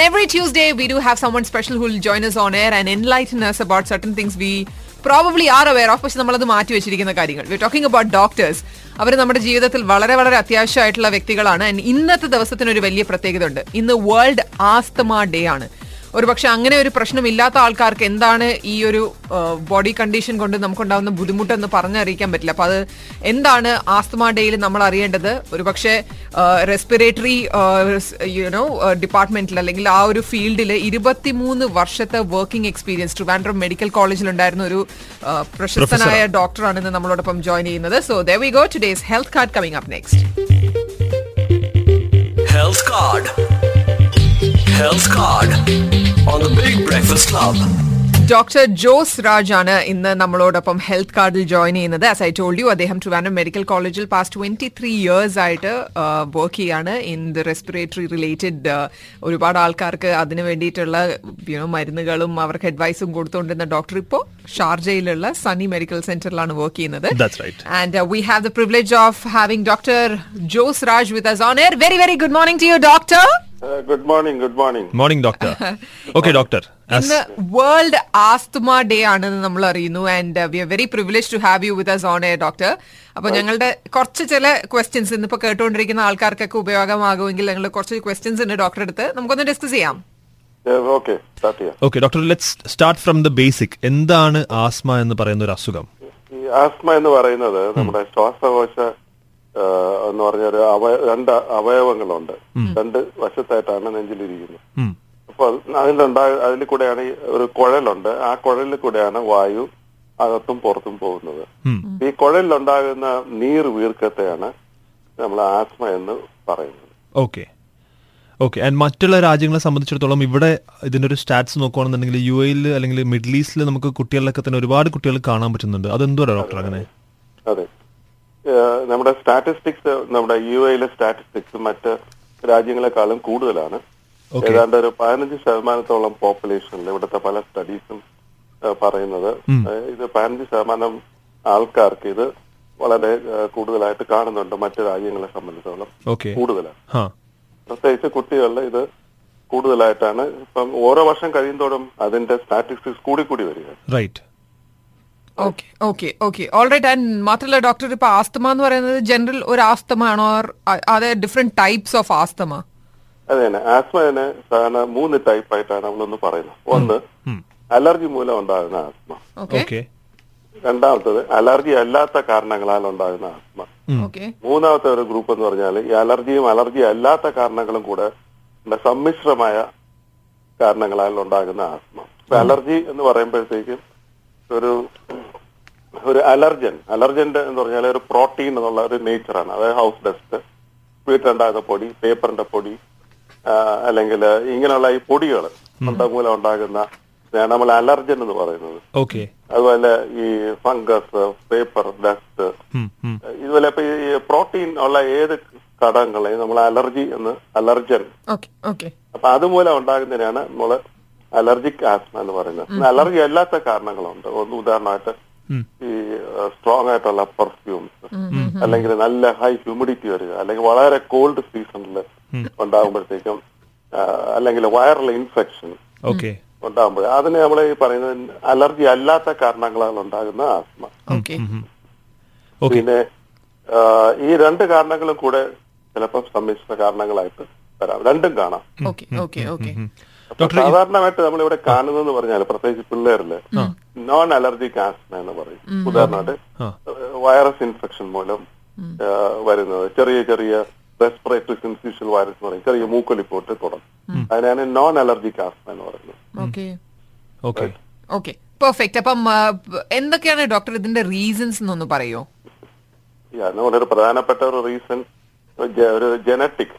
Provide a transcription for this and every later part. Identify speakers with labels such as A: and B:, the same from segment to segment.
A: And every Tuesday, we do have someone special who will join us on air and enlighten us about certain things we probably are aware of പക്ഷെ നമ്മളത് മാറ്റി വെച്ചിരിക്കുന്ന കാര്യങ്ങൾ. We talking about doctors അവർ നമ്മുടെ ജീവിതത്തിൽ വളരെ വളരെ അത്യാവശ്യമായിട്ടുള്ള വ്യക്തികളാണ്. ആൻഡ് ഇന്നത്തെ ദിവസത്തിന് ഒരു വലിയ പ്രത്യേകത ഉണ്ട് ഇന്ന് വേൾഡ് ആസ്തമ ഡേ ആണ്. ഒരു പക്ഷെ അങ്ങനെ ഒരു പ്രശ്നമില്ലാത്ത ആൾക്കാർക്ക് എന്താണ് ഈ ഒരു ബോഡി കണ്ടീഷൻ കൊണ്ട് നമുക്കുണ്ടാകുന്ന ബുദ്ധിമുട്ടെന്ന് പറഞ്ഞറിയിക്കാൻ പറ്റില്ല. അപ്പൊ അത് എന്താണ് ആസ്തമ ഡേയിൽ നമ്മൾ അറിയേണ്ടത്? ഒരു പക്ഷേ റെസ്പിറേറ്ററി യുനോ ഡിപ്പാർട്ട്മെന്റിൽ അല്ലെങ്കിൽ ആ ഒരു ഫീൽഡിൽ ഇരുപത്തിമൂന്ന് വർഷത്തെ വർക്കിംഗ് എക്സ്പീരിയൻസ് ട്രിവാൻഡ്രം മെഡിക്കൽ കോളേജിൽ ഉണ്ടായിരുന്ന ഒരു പ്രശസ്തനായ ഡോക്ടറാണ് ഇന്ന് നമ്മളോടൊപ്പം ജോയിൻ ചെയ്യുന്നത്. So there we go today's health card coming up next
B: health card health the club
A: doctor Jose Raj ആണ് ഇന്ന് നമ്മളോടൊപ്പം ഹെൽത്ത് കാർഡിൽ ജോയിൻ ചെയ്യുന്നത്. ആസ് ഐ ടോൾഡ് യു അദ്ദേഹം ട്രിവാൻഡ്രം മെഡിക്കൽ കോളേജിൽ പാസ്റ്റ് ട്വന്റി ത്രീ ഇയേഴ്സ് ആയിട്ട് വർക്ക് ചെയ്യാണ്. ഇൻ ദ റെസ്പിറേറ്ററി റിലേറ്റഡ് ഒരുപാട് ആൾക്കാർക്ക് അതിന് വേണ്ടിയിട്ടുള്ള മരുന്നുകളും അവർക്ക് അഡ്വൈസും കൊടുത്തുകൊണ്ടിരുന്ന ഡോക്ടർ ഇപ്പോൾ ഷാർജയിലുള്ള സണ്ണി മെഡിക്കൽ സെന്ററിലാണ് വർക്ക് ചെയ്യുന്നത്.
C: And we
A: have the privilege of having doctor Jose Raj with Jose on air very on air. Very, very good morning to you, Doctor.
D: Good morning good morning
C: morning doctor okay doctor
A: ഇന്ന് world asthma day ആണെന്ന് നമ്മൾ അറിയുന്നു and we are very privilege to have you with us on a doctor അപ്പൊ ഞങ്ങളുടെ കുറച്ച് ചില questions ഇന്നിപ്പോ കേട്ടുകൊണ്ടിരിക്കുന്ന ആൾക്കാർക്കൊക്കെ ഉപയോഗമാകുമെങ്കിൽ ഞങ്ങൾ കുറച്ച് ക്വസ്റ്റ്യൻസ് ഉണ്ട് ഡോക്ടർ അടുത്ത്. നമുക്കൊന്ന് ഡിസ്കസ് ചെയ്യാം.
D: ഓക്കെ സ്റ്റാർട്ട് ചെയ്യാം
C: okay doctor let's start from the basic എന്താണ് ആസ്മ എന്ന് പറയുന്ന ഒരു അസുഖം?
D: ആസ്മ എന്ന് പറയുന്നത് നമ്മുടെ ശ്വാസകോശ എന്ന് പറഞ്ഞ ഒരു അവയ രണ്ട് അവയവങ്ങളുണ്ട്. രണ്ട് വശത്തായിട്ടാണ് നെഞ്ചിലിരിക്കുന്നത്. അപ്പൊ അതിലുണ്ടാ അതിൽ കൂടെയാണ് ഈ ഒരു കുഴലുണ്ട്. ആ കുഴലിൽ കൂടെയാണ് വായു അകത്തും പുറത്തും പോകുന്നത്. ഈ കുഴലിലുണ്ടാകുന്ന നീർ വീർക്കത്തെയാണ് നമ്മൾ ആസ്മ എന്ന് പറയുന്നത്.
C: ഓക്കെ. ഓക്കെ. ആൻഡ് മറ്റുള്ള രാജ്യങ്ങളെ സംബന്ധിച്ചിടത്തോളം ഇവിടെ ഇതിന്റെ ഒരു സ്റ്റാറ്റ്സ് നോക്കുകയാണെന്നുണ്ടെങ്കിൽ യു എയിൽ അല്ലെങ്കിൽ മിഡിൽ ഈസ്റ്റിൽ നമുക്ക് കുട്ടികളിലൊക്കെ തന്നെ ഒരുപാട് കുട്ടികൾ കാണാൻ പറ്റുന്നുണ്ട്. അതെന്തോ ഡോക്ടർ അങ്ങനെ?
D: അതെ. നമ്മുടെ സ്റ്റാറ്റിസ്റ്റിക്സ് നമ്മുടെ യു എയിലെ സ്റ്റാറ്റിസ്റ്റിക്സ് മറ്റ് രാജ്യങ്ങളെക്കാളും കൂടുതലാണ്. ഏതാണ്ട് ഒരു പതിനഞ്ച് ശതമാനത്തോളം പോപ്പുലേഷനിൽ ഇവിടുത്തെ പല സ്റ്റഡീസും പറയുന്നത്. ഇത് പതിനഞ്ച് ശതമാനം ആൾക്കാർക്ക് ഇത് വളരെ കൂടുതലായിട്ട് കാണുന്നുണ്ട് മറ്റു രാജ്യങ്ങളെ സംബന്ധിച്ചോളം. കൂടുതലാണ്. പ്രത്യേകിച്ച് കുട്ടികളിൽ ഇത് കൂടുതലായിട്ടാണ്. ഇപ്പം ഓരോ വർഷം കഴിയുന്തോറും അതിന്റെ സ്റ്റാറ്റിസ്റ്റിക്സ് കൂടി കൂടി വരിക
C: right
A: okay okay okay alright and മാത്രമല്ല ഡോക്ടർ ഇപ്പൊ ആസ്തമ എന്ന് പറയുന്നത് ജനറൽ ഒരു ആസ്തമ ആണോ അതെ ഡിഫറെന്റ് ടൈപ്സ് ഓഫ് ആസ്തമ?
D: അതെ ആസ്മ തന്നെ ആസ്മനെ സാധാരണ മൂന്ന് ടൈപ്പ് ആയിട്ടാണ് നമ്മളൊന്ന് പറയുന്നത്. ഒന്ന് അലർജി മൂലം ഉണ്ടാകുന്ന ആസ്മ
A: ഓക്കെ
C: ഓക്കെ
D: രണ്ടാമത്തത് അലർജി അല്ലാത്ത കാരണങ്ങളാൽ ഉണ്ടാകുന്ന ആസ്മ
A: ഓക്കെ
D: മൂന്നാമത്തെ ഒരു ഗ്രൂപ്പ് എന്ന് പറഞ്ഞാൽ ഈ അലർജിയും അലർജി അല്ലാത്ത കാരണങ്ങളും കൂടെ സമ്മിശ്രമായ കാരണങ്ങളാൽ ഉണ്ടാകുന്ന ആസ്മ ഇപ്പൊ അലർജി എന്ന് പറയുമ്പോഴത്തേക്കും ഒരു ഒരു അലർജൻ. അലർജന്റ് എന്ന് പറഞ്ഞാൽ ഒരു പ്രോട്ടീൻ എന്നുള്ള ഒരു നേച്ചറാണ്. അതായത് ഹൗസ് ഡസ്റ്റ് വീട്ടിലുണ്ടാകുന്ന പൊടി പേപ്പറിന്റെ പൊടി അല്ലെങ്കിൽ ഇങ്ങനെയുള്ള ഈ പൊടികൾ മൂലം ഉണ്ടാകുന്ന നമ്മൾ അലർജൻ എന്ന് പറയുന്നത്.
C: ഓക്കെ.
D: അതുപോലെ ഈ ഫംഗസ് പേപ്പർ ഡസ്റ്റ് ഇതുപോലെ ഇപ്പൊ ഈ പ്രോട്ടീൻ ഉള്ള ഏത് ഘടകങ്ങളെ നമ്മൾ അലർജി എന്ന് അലർജൻ.
A: Okay okay.
D: അപ്പൊ അതുമൂലം ഉണ്ടാകുന്നതിനാണ് നമ്മൾ അലർജിക് ആസ്മ എന്ന് പറയുന്നത്. അലർജി അല്ലാത്ത കാരണങ്ങളുണ്ട്. ഒന്ന് ഉദാഹരണമായിട്ട് ഈ സ്ട്രോങ് ആയിട്ടുള്ള പെർഫ്യൂംസ് അല്ലെങ്കിൽ നല്ല ഹൈ ഹ്യൂമിഡിറ്റി വരിക. അല്ലെങ്കിൽ വളരെ കോൾഡ് സീസണിൽ ഉണ്ടാകുമ്പോഴത്തേക്കും അല്ലെങ്കിൽ വൈറൽ ഇൻഫെക്ഷൻ
C: ഓക്കെ
D: ഉണ്ടാകുമ്പോൾ അതിന് നമ്മൾ ഈ പറയുന്നത് അലർജി അല്ലാത്ത കാരണങ്ങളാൽ ഉണ്ടാകുന്ന ആസ്മ.
A: ഓക്കെ
C: ഓക്കെ
D: പിന്നെ ഈ രണ്ട് കാരണങ്ങളും കൂടെ ചിലപ്പോൾ സമ്മിശ്ര കാരണങ്ങളായിട്ട് വരാം. രണ്ടും കാണാം.
A: ഓക്കെ
D: സാധാരണമായിട്ട് നമ്മൾ ഇവിടെ കാണുന്നതെന്ന് പറഞ്ഞാൽ പ്രത്യേകിച്ച് പിള്ളേരിൽ നോൺ അലർജിക് ആസ്മ എന്ന് പറയും. ഉദാഹരണമായിട്ട് വൈറസ് ഇൻഫെക്ഷൻ മൂലം വരുന്നത്. ചെറിയ ചെറിയ റെസ്പിറേറ്ററി സിൻസിഷ്യൽ വൈറസ് എന്ന് പറയും. ചെറിയ മൂക്കൊലിപ്പോട്ട് തുടങ്ങും. അതിനാണ് നോൺ അലർജിക് ആസ്മ എന്ന് പറയുന്നത്.
A: ഓക്കെ.
C: ഓക്കെ.
A: ഓക്കെ. പെർഫെക്റ്റ് അപ്പം എന്തൊക്കെയാണ് ഡോക്ടർ ഇതിന്റെ റീസൺസ് എന്നൊന്ന് പറയോ?
D: ഒരു പ്രധാനപ്പെട്ട ഒരു റീസൺ ഒരു ജനറ്റിക്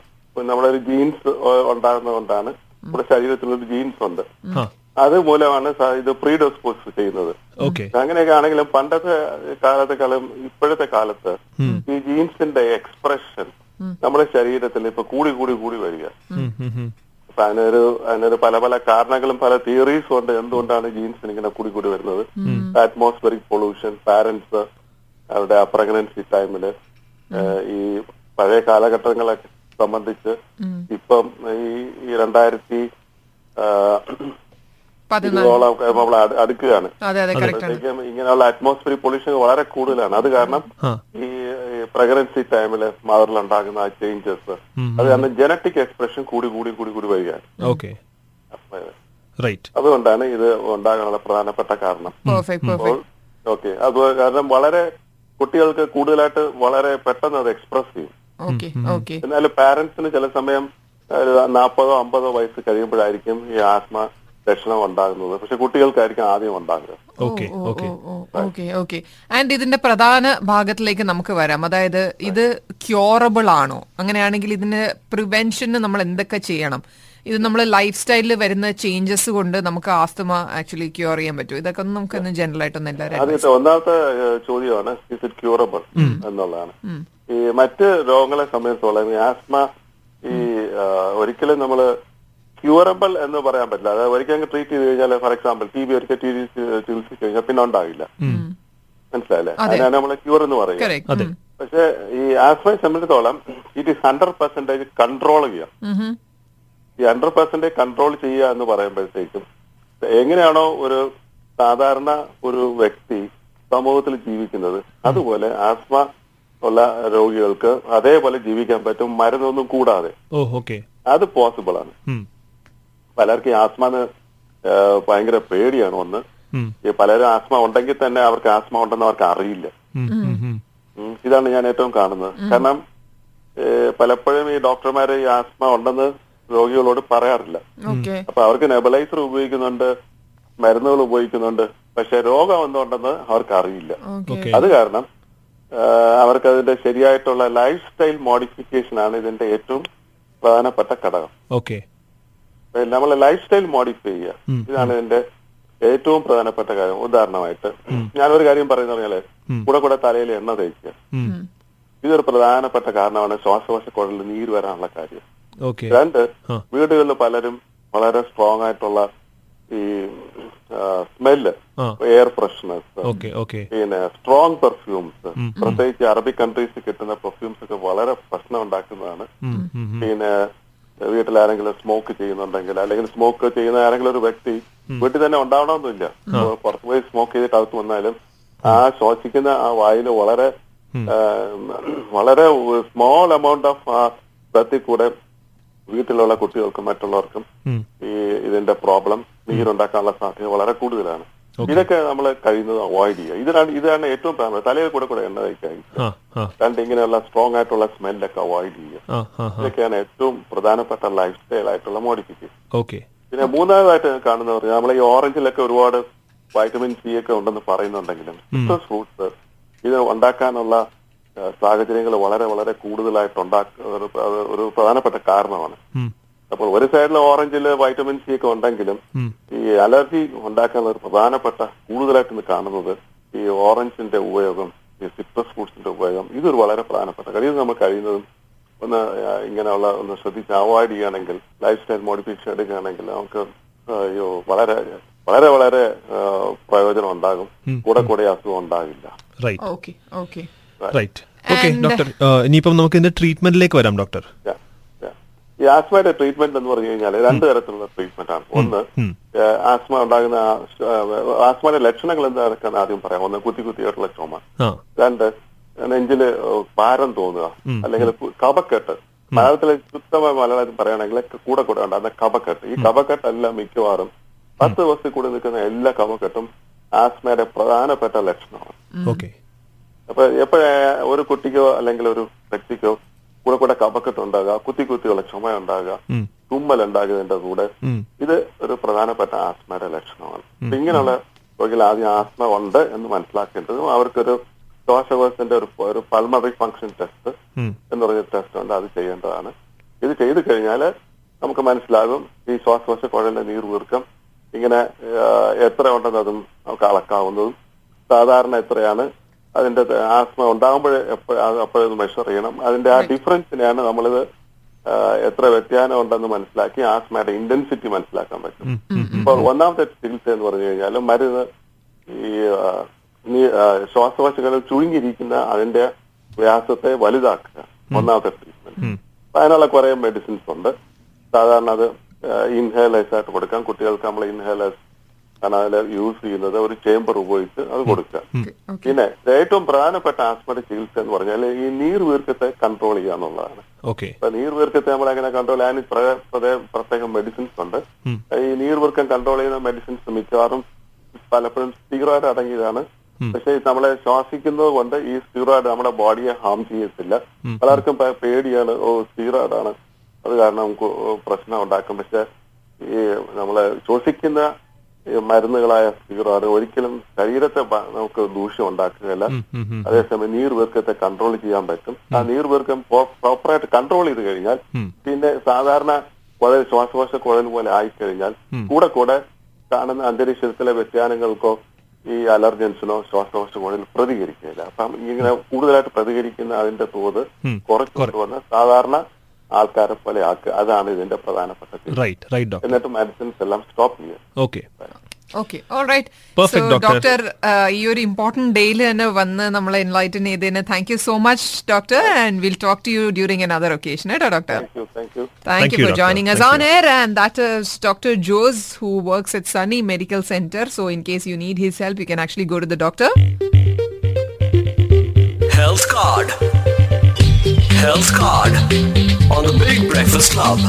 D: നമ്മുടെ ഒരു ജീൻസ് ഉണ്ടാകുന്നതുകൊണ്ടാണ് നമ്മുടെ ശരീരത്തിൽ ഒരു ജീൻസ് ഉണ്ട്. അത് മൂലമാണ് ഇത് പ്രീഡോസ്പോസ് ചെയ്യുന്നത്. അങ്ങനെയൊക്കെ ആണെങ്കിലും പണ്ടത്തെ കാലത്തെക്കാളും ഇപ്പോഴത്തെ കാലത്ത് ഈ ജീൻസിന്റെ എക്സ്പ്രഷൻ നമ്മുടെ ശരീരത്തിൽ ഇപ്പൊ കൂടി കൂടി കൂടി വരിക. അപ്പൊ അതിനൊരു അതിനൊരു പല പല കാരണങ്ങളും പല തിയറീസും ഉണ്ട് എന്തുകൊണ്ടാണ് ജീൻസിന് ഇങ്ങനെ കൂടി കൂടി വരുന്നത്. അറ്റ്മോസ്ഫിയറിക് പൊള്യൂഷൻ പാരന്റ്സ് അവരുടെ പ്രഗ്നൻസി ടൈമിൽ ഈ പഴയ കാലഘട്ടങ്ങളെ സംബന്ധിച്ച് ഇപ്പം ഈ രണ്ടായിരത്തി
A: പതിനാല്.
D: ഇരുപതോളം നമ്മൾ അടുക്കുകയാണ്.
A: അതെ അതെ കറക്റ്റ് ആണ്.
D: അപ്പോഴത്തേക്കും ഇങ്ങനെയുള്ള അറ്റ്മോസ്ഫിയർ പൊല്യൂഷൻ വളരെ കൂടുതലാണ്. അത് കാരണം ഈ പ്രഗ്നൻസി ടൈമിൽ മദറിൽ ഉണ്ടാകുന്ന ആ ചേഞ്ചസ് അത് കാരണം ജനറ്റിക് എക്സ്പ്രഷൻ കൂടി കൂടി കൂടി കൂടി വരികയാണ്.
C: ഓക്കെ.
D: അപ്പൊ
C: റൈറ്റ്
D: അതുകൊണ്ടാണ് ഇത് ഉണ്ടാകാനുള്ള പ്രധാനപ്പെട്ട കാരണം.
A: Perfect perfect
D: okay. അത് കാരണം വളരെ കുട്ടികൾക്ക് കൂടുതലായിട്ട് വളരെ പെട്ടെന്ന് അത് എക്സ്പ്രസ് ചെയ്യും. എന്നാൽ പാരന്റ്സിന് ചില സമയം നാൽപ്പതോ അമ്പതോ വയസ്സ് കഴിയുമ്പോഴായിരിക്കും ഈ ആസ്മ ലക്ഷണം ഉണ്ടാകുന്നത്. പക്ഷെ കുട്ടികൾക്കായിരിക്കും ആദ്യം ഉണ്ടാകുക.
C: Okay okay.
A: Okay okay. And ഇതിന്റെ പ്രധാന ഭാഗത്തിലേക്ക് നമുക്ക് വരാം. അതായത് ഇത് ക്യൂറബിൾ ആണോ? അങ്ങനെയാണെങ്കിൽ ഇതിന് പ്രിവെൻഷന് നമ്മൾ എന്തൊക്കെ ചെയ്യണം? ഇത് നമ്മൾ ലൈഫ് സ്റ്റൈലിൽ വരുന്ന ചേഞ്ചസ് കൊണ്ട് നമുക്ക് ആസ്തമ ആക്ച്വലി ക്യൂർ ചെയ്യാൻ പറ്റും. ഇതൊക്കെ ഒന്ന് നമുക്ക് ജനറൽ ആയിട്ടൊന്നും എല്ലാവരും
D: ഒന്നാമത്തെ ചോദ്യമാണ് ഇസ് ഇറ്റ് ക്യൂറബിൾ എന്നുള്ളതാണ്. ഈ മറ്റ് രോഗങ്ങളെ സംബന്ധിച്ചോളം ഈ ആസ്മ ഈ ഒരിക്കലും നമ്മൾ ക്യൂറബിൾ എന്ന് പറയാൻ പറ്റില്ല. അതായത് ഒരിക്കലും ട്രീറ്റ് ചെയ്ത് കഴിഞ്ഞാൽ ഫോർ എക്സാമ്പിൾ ടി ബി ഒരിക്കൽ ടി ബി ചികിത്സിച്ച് കഴിഞ്ഞാൽ പിന്നെ ഉണ്ടാവില്ല. മനസ്സിലായില്ലേ? അതിനാണ് നമ്മൾ ക്യൂർ എന്ന് പറയുന്നത് പക്ഷെ ഈ ആസ്മയെ സംബന്ധിച്ചിടത്തോളം it is hundred percentage control ചെയ്യാം. ഈ ഹൺഡ്രഡ് പെർസെന്റേജ് കൺട്രോൾ ചെയ്യുക എന്ന് പറയുമ്പോഴത്തേക്കും എങ്ങനെയാണോ ഒരു സാധാരണ ഒരു വ്യക്തി സമൂഹത്തിൽ ജീവിക്കുന്നത് അതുപോലെ ആസ്മ ഉള്ള രോഗികൾക്ക് അതേപോലെ ജീവിക്കാൻ പറ്റും മരുന്നൊന്നും കൂടാതെ.
C: ഓ ഓക്കെ.
D: അത് പോസിബിൾ ആണ്. പലർക്കും ആസ്മാന് ഭയങ്കര പേടിയാണ് ഒന്ന്. പലരും ആസ്മ ഉണ്ടെങ്കിൽ തന്നെ അവർക്ക് ആസ്മ ഉണ്ടെന്ന് അവർക്ക് അറിയില്ല. ഇതാണ് ഞാൻ ഏറ്റവും കാണുന്നത്. കാരണം പലപ്പോഴും ഈ ഡോക്ടർമാര് ഈ ആസ്മ ഉണ്ടെന്ന് രോഗികളോട് പറയാറില്ല.
A: ഓക്കെ.
D: അപ്പൊ അവർക്ക് നെബലൈസർ ഉപയോഗിക്കുന്നുണ്ട് മരുന്നുകൾ ഉപയോഗിക്കുന്നുണ്ട്. പക്ഷെ രോഗം എന്തുണ്ടെന്ന് അവർക്ക് അറിയില്ല. അത് കാരണം അവർക്ക് അതിന്റെ ശരിയായിട്ടുള്ള ലൈഫ് സ്റ്റൈൽ മോഡിഫിക്കേഷൻ ആണ് ഇതിന്റെ ഏറ്റവും പ്രധാനപ്പെട്ട ഘടകം.
C: ഓക്കെ.
D: നമ്മൾ ലൈഫ് സ്റ്റൈൽ മോഡിഫൈ ചെയ്യുക ഇതാണ് ഇതിന്റെ ഏറ്റവും പ്രധാനപ്പെട്ട കാര്യം. ഉദാഹരണമായിട്ട് ഞാനൊരു കാര്യം പറയുന്ന പറഞ്ഞാൽ കൂടെ കൂടെ തലയിൽ എണ്ണ തേക്കുക. ഇതൊരു പ്രധാനപ്പെട്ട കാരണമാണ് ശ്വാസകോശ കുഴലിൽ നീര് വരാനുള്ള കാര്യം. രണ്ട് വീടുകളിൽ പലരും വളരെ സ്ട്രോങ് ആയിട്ടുള്ള ഈ സ്മെല്ല് എയർ ഫ്രഷ്നസ് പിന്നെ സ്ട്രോങ് പെർഫ്യൂംസ് പ്രത്യേകിച്ച് അറബിക് കൺട്രീസ് കിട്ടുന്ന പെർഫ്യൂംസ് ഒക്കെ വളരെ പ്രശ്നം ഉണ്ടാക്കുന്നതാണ്. പിന്നെ വീട്ടിൽ ആരെങ്കിലും സ്മോക്ക് ചെയ്യുന്നുണ്ടെങ്കിൽ അല്ലെങ്കിൽ സ്മോക്ക് ചെയ്യുന്ന ആരെങ്കിലും ഒരു വ്യക്തി വീട്ടിൽ തന്നെ ഉണ്ടാവണമെന്നില്ല. പുറത്തു പോയി സ്മോക്ക് ചെയ്തിട്ട് അകത്ത് വന്നാലും ആ ശ്വസിക്കുന്ന ആ വായിൽ വളരെ വളരെ സ്മോൾ എമൗണ്ട് ഓഫ് ആ ബ്രത്തിൽ കൂടെ വീട്ടിലുള്ള കുട്ടികൾക്കും മറ്റുള്ളവർക്കും ഈ ഇതിന്റെ പ്രോബ്ലം നീരുണ്ടാക്കാനുള്ള സാധ്യത വളരെ കൂടുതലാണ്. ഇതൊക്കെ നമ്മൾ കഴിയുന്നത് അവോയ്ഡ് ചെയ്യുക. ഇതിനാണ് ഇതാണ് ഏറ്റവും പ്രധാനം. തലയിൽ കൂടെ കൂടെ എണ്ണ
C: ആ
D: രണ്ട് ഇങ്ങനെയുള്ള സ്ട്രോങ് ആയിട്ടുള്ള സ്മെല്ലൊക്കെ അവോയ്ഡ് ചെയ്യുക. ഇതൊക്കെയാണ് ഏറ്റവും പ്രധാനപ്പെട്ട ലൈഫ് സ്റ്റൈൽ ആയിട്ടുള്ള മോഡിഫിക്കേഷൻ
C: ഓക്കെ
D: പിന്നെ മൂന്നാമതായിട്ട് കാണുന്ന പറഞ്ഞാൽ നമ്മളെ ഈ ഓറഞ്ചിലൊക്കെ ഒരുപാട് വൈറ്റമിൻ സി ഒക്കെ ഉണ്ടെന്ന് പറയുന്നുണ്ടെങ്കിലും സിട്രസ് ഫ്രൂട്ട്സ് ഇത് ഉണ്ടാക്കാനുള്ള സാഹചര്യങ്ങൾ വളരെ വളരെ കൂടുതലായിട്ട് ഉണ്ടാക്ക ഒരു പ്രധാനപ്പെട്ട കാരണമാണ്. അപ്പോൾ ഒരു സൈഡിൽ ഓറഞ്ചിൽ വൈറ്റമിൻ സി ഒക്കെ ഉണ്ടെങ്കിലും ഈ അലർജി ഉണ്ടാക്കാനുള്ള ഒരു പ്രധാനപ്പെട്ട കൂടുതലായിട്ട് ഇന്ന് കാണുന്നത് ഈ ഓറഞ്ചിന്റെ ഉപയോഗം ഈ സിട്രസ് ഫ്രൂട്ട്സിന്റെ ഉപയോഗം. ഇതൊരു വളരെ പ്രധാനപ്പെട്ട കാര്യം. നമ്മൾ കഴിയുന്നതും ഒന്ന് ഇങ്ങനെയുള്ള ഒന്ന് ശ്രദ്ധിച്ച് അവോയ്ഡ് ചെയ്യുകയാണെങ്കിൽ ലൈഫ് സ്റ്റൈൽ മോഡിഫിക്കേഷൻ എടുക്കുകയാണെങ്കിൽ നമുക്ക് അയ്യോ വളരെ വളരെ വളരെ പ്രയോജനം ഉണ്ടാകും. കൂടെ കൂടെ അസുഖം ഉണ്ടാകില്ല.
C: Right
A: okay okay
C: right okay doctor ഇനിയിപ്പം നമുക്ക് ഇതിന്റെ ട്രീറ്റ്മെന്റിലേക്ക് വരാം ഡോക്ടർ.
D: ഈ ആസ്മയുടെ ട്രീറ്റ്മെന്റ് എന്ന് പറഞ്ഞു കഴിഞ്ഞാൽ രണ്ട് തരത്തിലുള്ള ട്രീറ്റ്മെന്റ് ആണ്. ഒന്ന് ആസ്മ ഉണ്ടാകുന്ന ആസ്മയുടെ ലക്ഷണങ്ങൾ എന്താണെന്ന് ആദ്യം പറയാം. ഒന്ന് കുത്തി കുത്തിയായിട്ടുള്ള ചുമ. രണ്ട് നെഞ്ചിൽ ഭാരം തോന്നുക. അല്ലെങ്കിൽ കപക്കെട്ട് മലയാളത്തിലെ ശുദ്ധമായ മലയാളത്തിൽ പറയുകയാണെങ്കിൽ കൂടെ കൂടെ ഉണ്ടാകുന്ന കപക്കെട്ട് ഈ കപക്കെട്ടെല്ലാം മിക്കവാറും പത്ത് ദിവസത്തിൽ കൂടി നിൽക്കുന്ന എല്ലാ കപക്കെട്ടും ആസ്മയുടെ പ്രധാനപ്പെട്ട ലക്ഷണമാണ്. അപ്പൊ എപ്പോഴ ഒരു കുട്ടിക്കോ അല്ലെങ്കിൽ ഒരു വ്യക്തിക്കോ കൂടെ കൂടെ കപക്കെട്ട് ഉണ്ടാകുക കുത്തി കുത്തിയുള്ള ചുമ ഉണ്ടാകുക തുമ്മൽ ഉണ്ടാകുന്നതിന്റെ കൂടെ ഇത് ഒരു പ്രധാനപ്പെട്ട ആസ്മയുടെ ലക്ഷണമാണ്. ഇങ്ങനെയുള്ള രോഗികൾ ആദ്യം ആസ്മ ഉണ്ട് എന്ന് മനസ്സിലാക്കേണ്ടതും അവർക്കൊരു ശ്വാസകോശത്തിന്റെ ഒരു ഒരു പൾമറി ഫംഗ്ഷൻ ടെസ്റ്റ് എന്ന് പറഞ്ഞ ടെസ്റ്റ് ഉണ്ട്. അത് ചെയ്യേണ്ടതാണ്. ഇത് ചെയ്തു കഴിഞ്ഞാൽ നമുക്ക് മനസ്സിലാകും ഈ ശ്വാസകോശ കുഴലിന്റെ നീർവീർക്കം ഇങ്ങനെ എത്ര ഉണ്ടെന്നതും നമുക്ക് അളക്കാവുന്നതും സാധാരണ എത്രയാണ്? അതിന്റെ ആസ്മ ഉണ്ടാകുമ്പോൾ അപ്പോഴത് മെഷർ ചെയ്യണം. അതിന്റെ ആ ഡിഫറൻസിനെയാണ് നമ്മളിത് എത്ര വ്യത്യാസം ഉണ്ടെന്ന് മനസ്സിലാക്കി ആസ്മയുടെ ഇന്റൻസിറ്റി മനസ്സിലാക്കാൻ പറ്റും. അപ്പോൾ ഒന്നാമത്തെ ചികിത്സ എന്ന് പറഞ്ഞു കഴിഞ്ഞാൽ മരുന്ന് ഈ ശ്വാസകോശങ്ങളിൽ ചുരുങ്ങിയിരിക്കുന്ന അതിന്റെ വ്യാസത്തെ വലുതാക്കുക. ഒന്നാമത്തെ ട്രീറ്റ്മെന്റ് അതിനുള്ള കുറെ മെഡിസിൻസ് ഉണ്ട്. സാധാരണ അത് ഇൻഹേലേഴ്സ് ആയിട്ട് കൊടുക്കാം. കുട്ടികൾക്ക് നമ്മൾ ഇൻഹേലേഴ്സ് അതിൽ യൂസ് ചെയ്യുന്നത് ഒരു ചേമ്പർ ഉപയോഗിച്ച് അത്
A: കൊടുക്കുക.
D: പിന്നെ ഏറ്റവും പ്രധാനപ്പെട്ട ആസ്മയുടെ ചികിത്സ എന്ന് പറഞ്ഞാൽ ഈ നീർവീർക്കത്തെ കൺട്രോൾ ചെയ്യുക എന്നുള്ളതാണ്. അപ്പൊ നീർവീർക്കത്തെ നമ്മൾ എങ്ങനെ കൺട്രോൾ ചെയ്യാൻ പ്രത്യേക- മെഡിസിൻസ് ഉണ്ട്. ഈ നീർവീർക്കം കൺട്രോൾ ചെയ്യുന്ന മെഡിസിൻസ് മിക്കവാറും പലപ്പോഴും സ്റ്റീറോയിഡ് അടങ്ങിയതാണ്. പക്ഷേ നമ്മളെ ശ്വാസിക്കുന്നത് കൊണ്ട് ഈ സ്റ്റീറോയിഡ് നമ്മുടെ ബോഡിയെ ഹാം ചെയ്യത്തില്ല. പലർക്കും പേടിയാണ് ഓ സ്റ്റീറോയിഡ് ആണ്. അത് കാരണം നമുക്ക് പ്രശ്നം ഉണ്ടാക്കും. പക്ഷെ ഈ നമ്മളെ ശ്വസിക്കുന്ന മരുന്നുകളായ സിഗറാണ് ഒരിക്കലും ശരീരത്തെ നമുക്ക് ദൂഷ്യം ഉണ്ടാക്കുകയല്ല. അതേസമയം നീർവീർക്കത്തെ കൺട്രോൾ ചെയ്യാൻ പറ്റും. ആ നീർവീർക്കം പ്രോപ്പറായിട്ട് കൺട്രോൾ ചെയ്ത് കഴിഞ്ഞാൽ പിന്നെ സാധാരണ കുഴൽ ശ്വാസകോശ കുഴൽ പോലെ ആയിക്കഴിഞ്ഞാൽ കൂടെ കൂടെ കാണുന്ന അന്തരീക്ഷത്തിലെ വ്യതിയാനങ്ങൾക്കോ ഈ അലർജൻസിനോ ശ്വാസകോശ കുഴൽ പ്രതികരിക്കുകയില്ല. അപ്പം ഇങ്ങനെ കൂടുതലായിട്ട് പ്രതികരിക്കുന്ന അതിന്റെ തോത് കുറച്ചു കൊണ്ടുവന്ന് സാധാരണ ആൾക്കാരെ പോലെ ആക്കുക അതാണ് ഇതിന്റെ പ്രധാനപ്പെട്ട തീരുമാനം.
C: റൈറ്റ് റൈറ്റ് ഡോക്ടർ
D: എന്നിട്ട് മെഡിസിൻസ് എല്ലാം സ്റ്റോപ്പ് ചെയ്യുക
C: okay
A: okay all right
C: Perfect, doctor.
A: Doctor ഈ ഒരു ഇമ്പോർട്ടന്റ് ഡേയിൽ തന്നെ വന്ന് നമ്മളെ എൻലൈറ്റൻ ചെയ്തതിന് thank you so much doctor and will talk to you during another occasion കേട്ടോ doctor
D: thank you thank you
A: Thank,
C: Thank
A: you
C: you,
A: for
C: doctor.
A: joining us
C: Thank
A: on
C: you.
A: air. And that is Dr. Jose, who works at Sunny Medical Center. So, in case you need his help,
B: Health Card on the Big Breakfast Club.